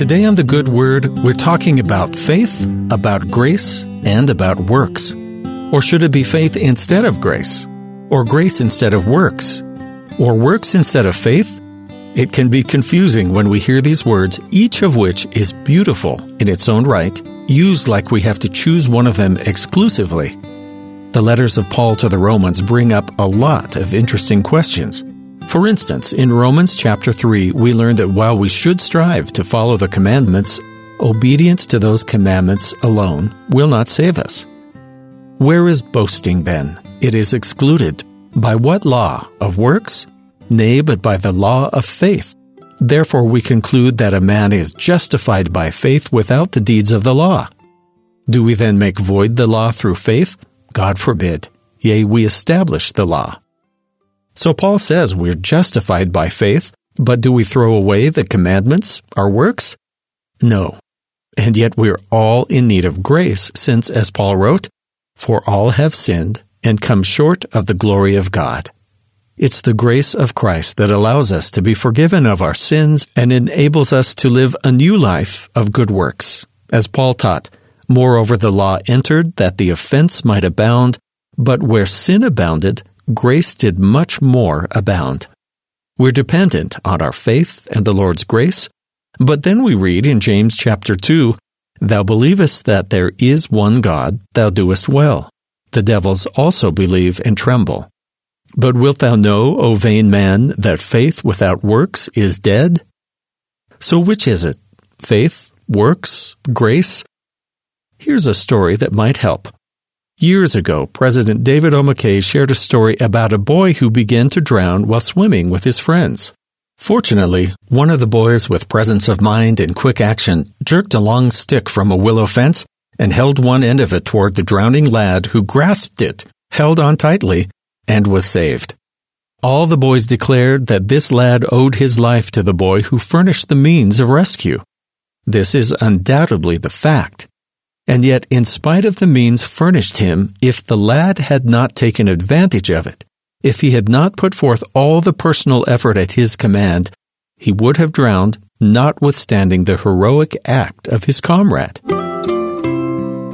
Today on The Good Word, we're talking about faith, about grace, and about works. Or should it be faith instead of grace? Or grace instead of works? Or works instead of faith? It can be confusing when we hear these words, each of which is beautiful in its own right, used like we have to choose one of them exclusively. The letters of Paul to the Romans bring up a lot of interesting questions. For instance, in Romans chapter 3, we learn that while we should strive to follow the commandments, obedience to those commandments alone will not save us. Where is boasting then? It is excluded. By what law? Of works? Nay, but by the law of faith. Therefore we conclude that a man is justified by faith without the deeds of the law. Do we then make void the law through faith? God forbid. Yea, we establish the law. So Paul says we're justified by faith, but do we throw away the commandments, our works? No. And yet we're all in need of grace, since, as Paul wrote, For all have sinned and come short of the glory of God. It's the grace of Christ that allows us to be forgiven of our sins and enables us to live a new life of good works. As Paul taught, Moreover, the law entered that the offense might abound, but where sin abounded, grace did much more abound. We're dependent on our faith and the Lord's grace, but then we read in James chapter 2, Thou believest that there is one God, thou doest well. The devils also believe and tremble. But wilt thou know, O vain man, that faith without works is dead? So which is it? Faith, works, grace? Here's a story that might help. Years ago, President David O. McKay shared a story about a boy who began to drown while swimming with his friends. Fortunately, one of the boys with presence of mind and quick action jerked a long stick from a willow fence and held one end of it toward the drowning lad who grasped it, held on tightly, and was saved. All the boys declared that this lad owed his life to the boy who furnished the means of rescue. This is undoubtedly the fact. And yet, in spite of the means furnished him, if the lad had not taken advantage of it, if he had not put forth all the personal effort at his command, he would have drowned, notwithstanding the heroic act of his comrade.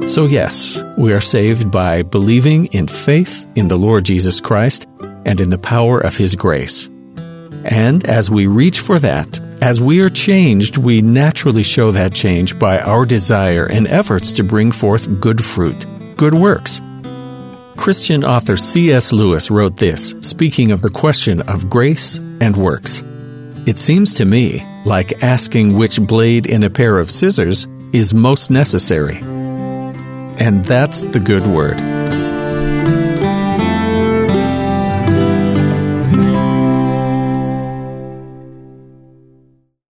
So, yes, we are saved by believing in faith in the Lord Jesus Christ and in the power of His grace. And as we reach for that, as we are changed, we naturally show that change by our desire and efforts to bring forth good fruit, good works. Christian author C.S. Lewis wrote this, speaking of the question of grace and works. It seems to me like asking which blade in a pair of scissors is most necessary. And that's the good word.